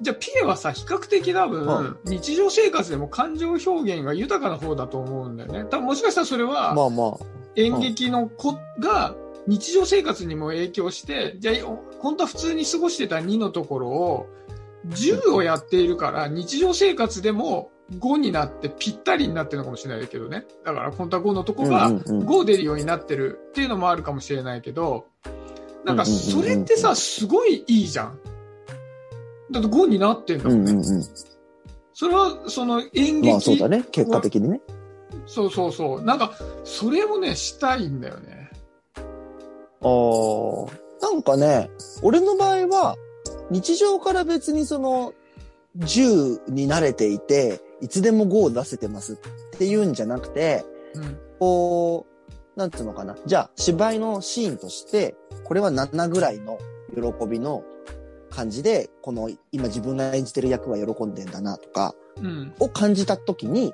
じゃあピエはさ、比較的多分、は日常生活でも感情表現が豊かな方だと思うんだよね。多分もしかしたらそれは、まあまあ。演劇の子が日常生活にも影響して、じゃあ、本当は普通に過ごしてた2のところを、10をやっているから、日常生活でも5になってぴったりになってるのかもしれないけどね。だから本当は5のとこがうんうんうん5出るようになってるっていうのもあるかもしれないけど、なんかそれってさ、すごいいいじゃん。だって5になってんだもね。うんんうんうん。それはその演劇、まあそうだね。結果的にね。そうそうそう。なんか、それをね、したいんだよね。ああ。なんかね、俺の場合は、日常から別にその、10に慣れていて、いつでも5を出せてますっていうんじゃなくて、うん。こう、なんつうのかな。じゃあ、芝居のシーンとして、これは7ぐらいの喜びの感じで、この今自分が演じてる役は喜んでんだなとか、うん。を感じたときに、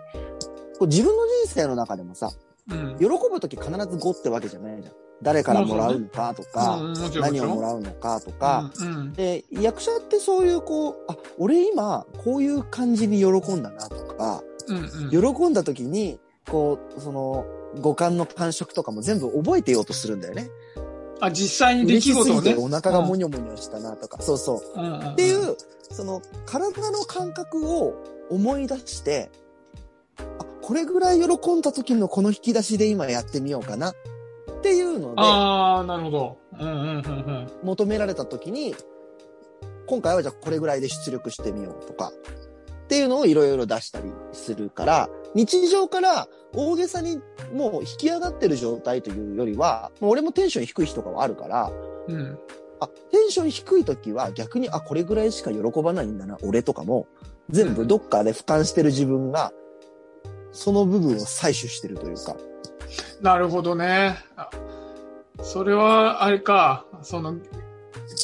こう自分の人生の中でもさ、うん。喜ぶとき必ず5ってわけじゃないじゃん。誰からもらうのかとか、何をもうらうのかとか、うん。で、役者ってそういうこう、あ、俺今こういう感じに喜んだなとか、うん。うん。喜んだ時に、こう、その、五感の感触とかも全部覚えてようとするんだよね。あ、実際に出来事をね。てお腹がモニョモニョしたなとか、そうそう。うんうんうんっていう、その、体の感覚を思い出して、あ、これぐらい喜んだ時のこの引き出しで今やってみようかなっていうので、ああ、なるほど。うんうんうんうん。求められた時に、今回はじゃあこれぐらいで出力してみようとか、っていうのをいろいろ出したりするから、日常から大げさにもう引き上がってる状態というよりは、もう俺もテンション低い日とかはあるから、うん。あ、テンション低い時は逆に、あ、これぐらいしか喜ばないんだな、俺とかも、全部どっかで俯瞰してる自分が、その部分を採取してるというか。なるほどね。あそれは、あれか、その、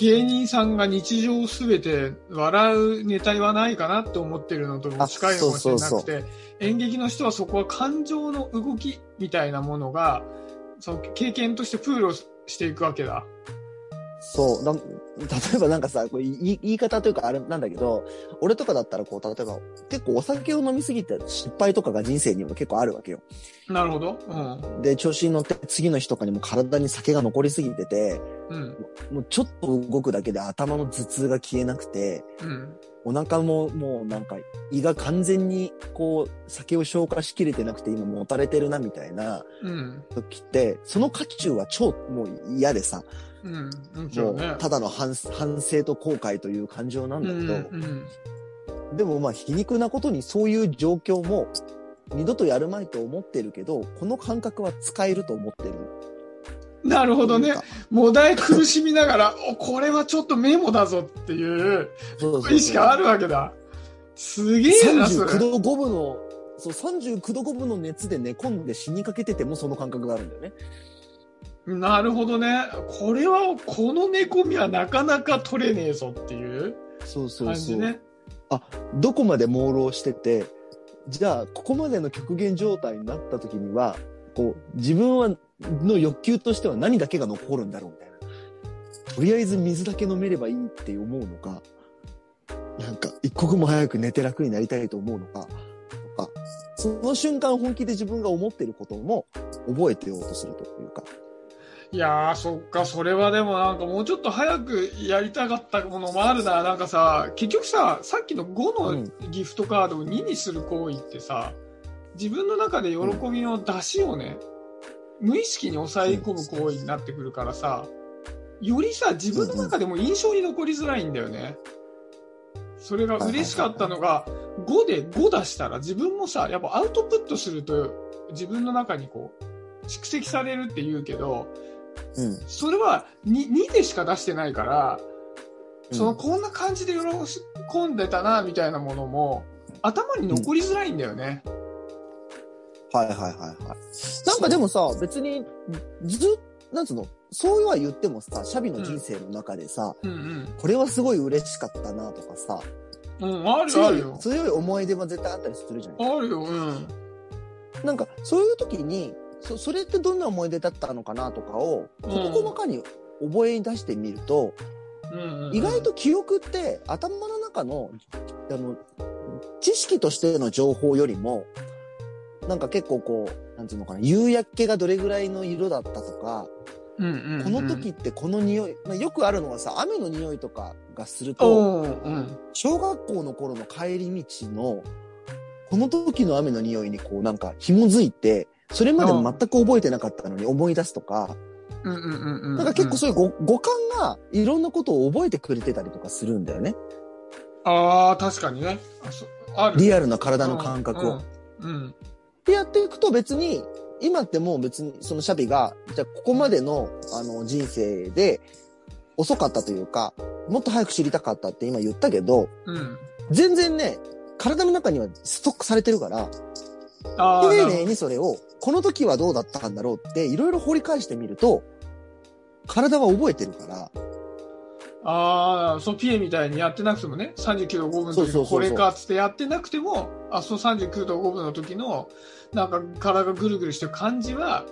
芸人さんが日常すべて笑うネタはないかなって思ってるのとも近いのかもしれなあそうくて、演劇の人はそこは感情の動きみたいなものが、その経験としてプールをしていくわけだ。そう。例えばなんかさ、これ言い言い方というかあれなんだけど、俺とかだったらこう、例えば結構お酒を飲みすぎて失敗とかが人生にも結構あるわけよ。なるほど。うん。で、調子に乗って次の日とかにも体に酒が残りすぎてて、うん。もうちょっと動くだけで頭の頭痛が消えなくて、うん。お腹ももうなんか胃が完全にこう酒を消化しきれてなくて今もたれてるなみたいなうん。時って、その渦中は超もう嫌でさ、うん。もうんただの反反省と後悔という感情なんだうん。けど、うん。でもまあ皮肉なことにそういう状況も二度とやるまいと思ってるけど、この感覚は使えると思ってる。なるほどね。もだえ苦しみながら、お、これはちょっとメモだぞっていう意識あるわけだ。すげえな、それ。39度5分の、そう、39度5分の熱で寝込んで死にかけててもその感覚があるんだよね。なるほどね。これは、この寝込みはなかなか取れねえぞっていうそうそうそう。感じね。どこまで朦朧してて、じゃあ、ここまでの極限状態になった時には、こう、自分は、の欲求としては何だけが残るんだろうみたいな。とりあえず水だけ飲めればいいって思うのか、なんか、一刻も早く寝て楽になりたいと思うのか、とか、その瞬間本気で自分が思ってることも覚えてようとするというか。いやー、そっか、それはでもなんかもうちょっと早くやりたかったものもあるな。なんかさ、結局さ、さっきの5のギフトカードを2にする行為ってさ、自分の中で喜びの出しをね、無意識に抑え込む行為になってくるからさ、よりさ、自分の中でも印象に残りづらいんだよね。それが嬉しかったのが、5で5出したら自分もさ、やっぱアウトプットすると自分の中にこう、蓄積されるって言うけど、うん。それは 2, 2でしか出してないから、うんそのこんな感じで喜んでたなみたいなものも頭に残りづらいんだよね。はいはいはいはい。なんかでもさ、別に、ずっ、なんつうの、そうは言ってもさ、シャビの人生の中でさ、うんこれはすごい嬉しかったなとかさ、うん。うん、あるあ強いるよ。強い思い出は絶対あったりするじゃないあるよ、うん。なんか、そういう時に、そ、それってどんな思い出だったのかなとかを、うん。事細かに覚え出してみると、うんうんうん。意外と記憶って頭の中の、あの、知識としての情報よりも、なんか結構こう、なんていうのかな、夕焼けがどれぐらいの色だったとか、うんうんうん。この時ってこの匂い、まあ、よくあるのはさ、雨の匂いとかがすると、うん。小学校の頃の帰り道の、この時の雨の匂いにこうなんか紐づいて、それまで全く覚えてなかったのに思い出すとか、うんうんうんうんなんか結構そういう五五感がいろんなことを覚えてくれてたりとかするんだよね。ああ、確かにね。ある。リアルな体の感覚を。うん。うん。でやっていくと別に、今ってもう別にそのシャビが、じゃあここまでのあの人生で遅かったというか、もっと早く知りたかったって今言ったけど、うん。全然ね、体の中にはストックされてるから、ああ、な丁寧にそれを、この時はどうだったんだろうって、いろいろ掘り返してみると、体は覚えてるから、ああ、そう、ピエみたいにやってなくてもね、39度5分の時のそうそうそうそうこれかっつってやってなくても、あ、そう39度5分の時の、なんか体がぐるぐるしてる感じは、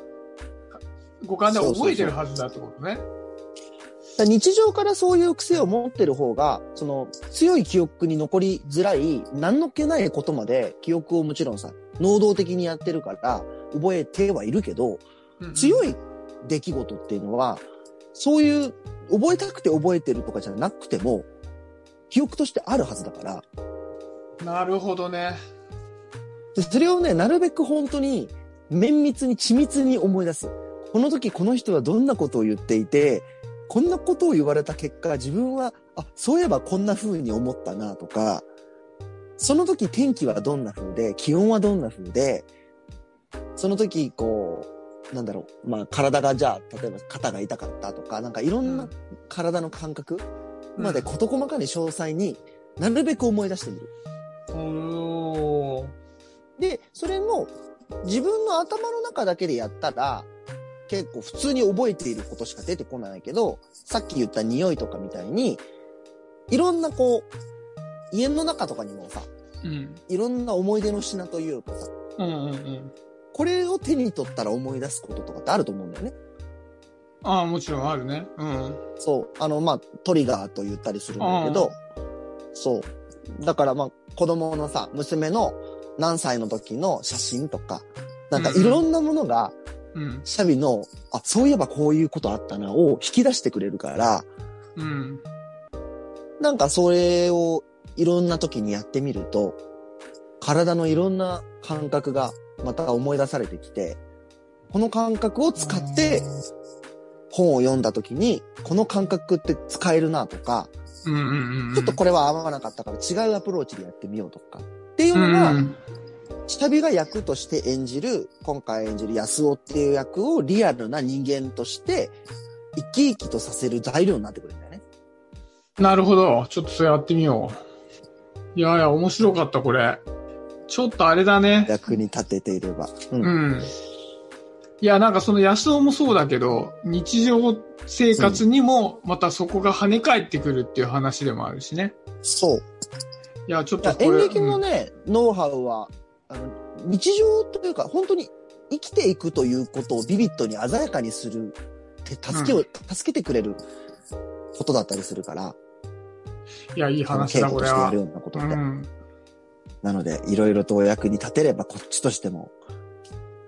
五感では覚えてるはずだってことね。だから日常からそういう癖を持ってる方が、その強い記憶に残りづらい、何の気ないことまで記憶をもちろんさ、能動的にやってるから、覚えてはいるけど、強い。い出来事っていうのは、そういう、覚えたくて覚えてるとかじゃなくても、記憶としてあるはずだから、なるほどね。でそれをね、なるべく本当に綿密に緻密に思い出す。この時この人はどんなことを言っていて、こんなことを言われた結果、自分は、あ、そういえばこんな風に思ったなとか、その時天気はどんな風で、気温はどんな風で、その時こう、なんだろう、まあ体がじゃあ、例えば肩が痛かったとか、なんかいろんな体の感覚まで事細かに詳細になるべく思い出してみる。で、それも自分の頭の中だけでやったら、結構普通に覚えていることしか出てこないけど、さっき言った匂いとかみたいに、いろんなこう、家の中とかにもさ、うん。いろんな思い出の品というかさ、うんうんうん。これを手に取ったら思い出すこととかってあると思うんだよね。ああ、もちろんあるね。うん。そう。あの、まあ、トリガーと言ったりするんだけど、そう。だからまあ、子供のさ、娘の何歳の時の写真とか、なんかいろんなものが、うん。シャビの、あ、そういえばこういうことあったなを引き出してくれるから、うん。なんかそれをいろんな時にやってみると、体のいろんな感覚がまた思い出されてきて、この感覚を使って本を読んだ時に、この感覚って使えるなとか。ちょっとこれは合わなかったから違うアプローチでやってみようとか。っていうのが、うん下火が役として演じる、今回演じる安尾っていう役をリアルな人間として、生き生きとさせる材料になってくるんだよね。なるほど。ちょっとそれやってみよう。いやいや、面白かった、これ。ちょっとあれだね。役に立てていれば。うん。うん。いや、なんかその安尾もそうだけど、日常生活にもまたそこが跳ね返ってくるっていう話でもあるしね。そう。いや、ちょっとこれ。演劇のね、ノウハウは、あの、日常というか、本当に生きていくということをビビッドに鮮やかにする助けを、助けてくれることだったりするから、うんいや、いい話だ、ことれはしてやる。ようなことって。うん。なので、いろいろとお役に立てれば、こっちとしても、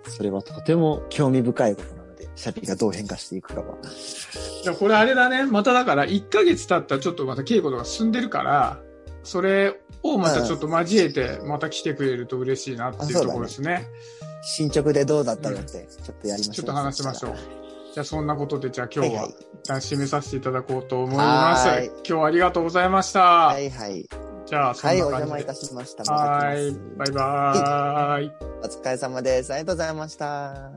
それはとても興味深いことなので、シャピがどう変化していくかは。じゃあこれあれだね。まただから1ヶ月経ったらちょっとまた稽古とか進んでるから、それをまたちょっと交えてまた来てくれると嬉しいなっていうところですね。進捗でどうだったよって、ちょっとやりましょう。ちょっと話しましょう。じゃあそんなことでじゃあ今日は締めさせていただこうと思います。はい今日はありがとうございました。はいはい。じゃあそはい。お邪魔いたしました。はい。バイバーイ。お疲れ様です。ありがとうございました。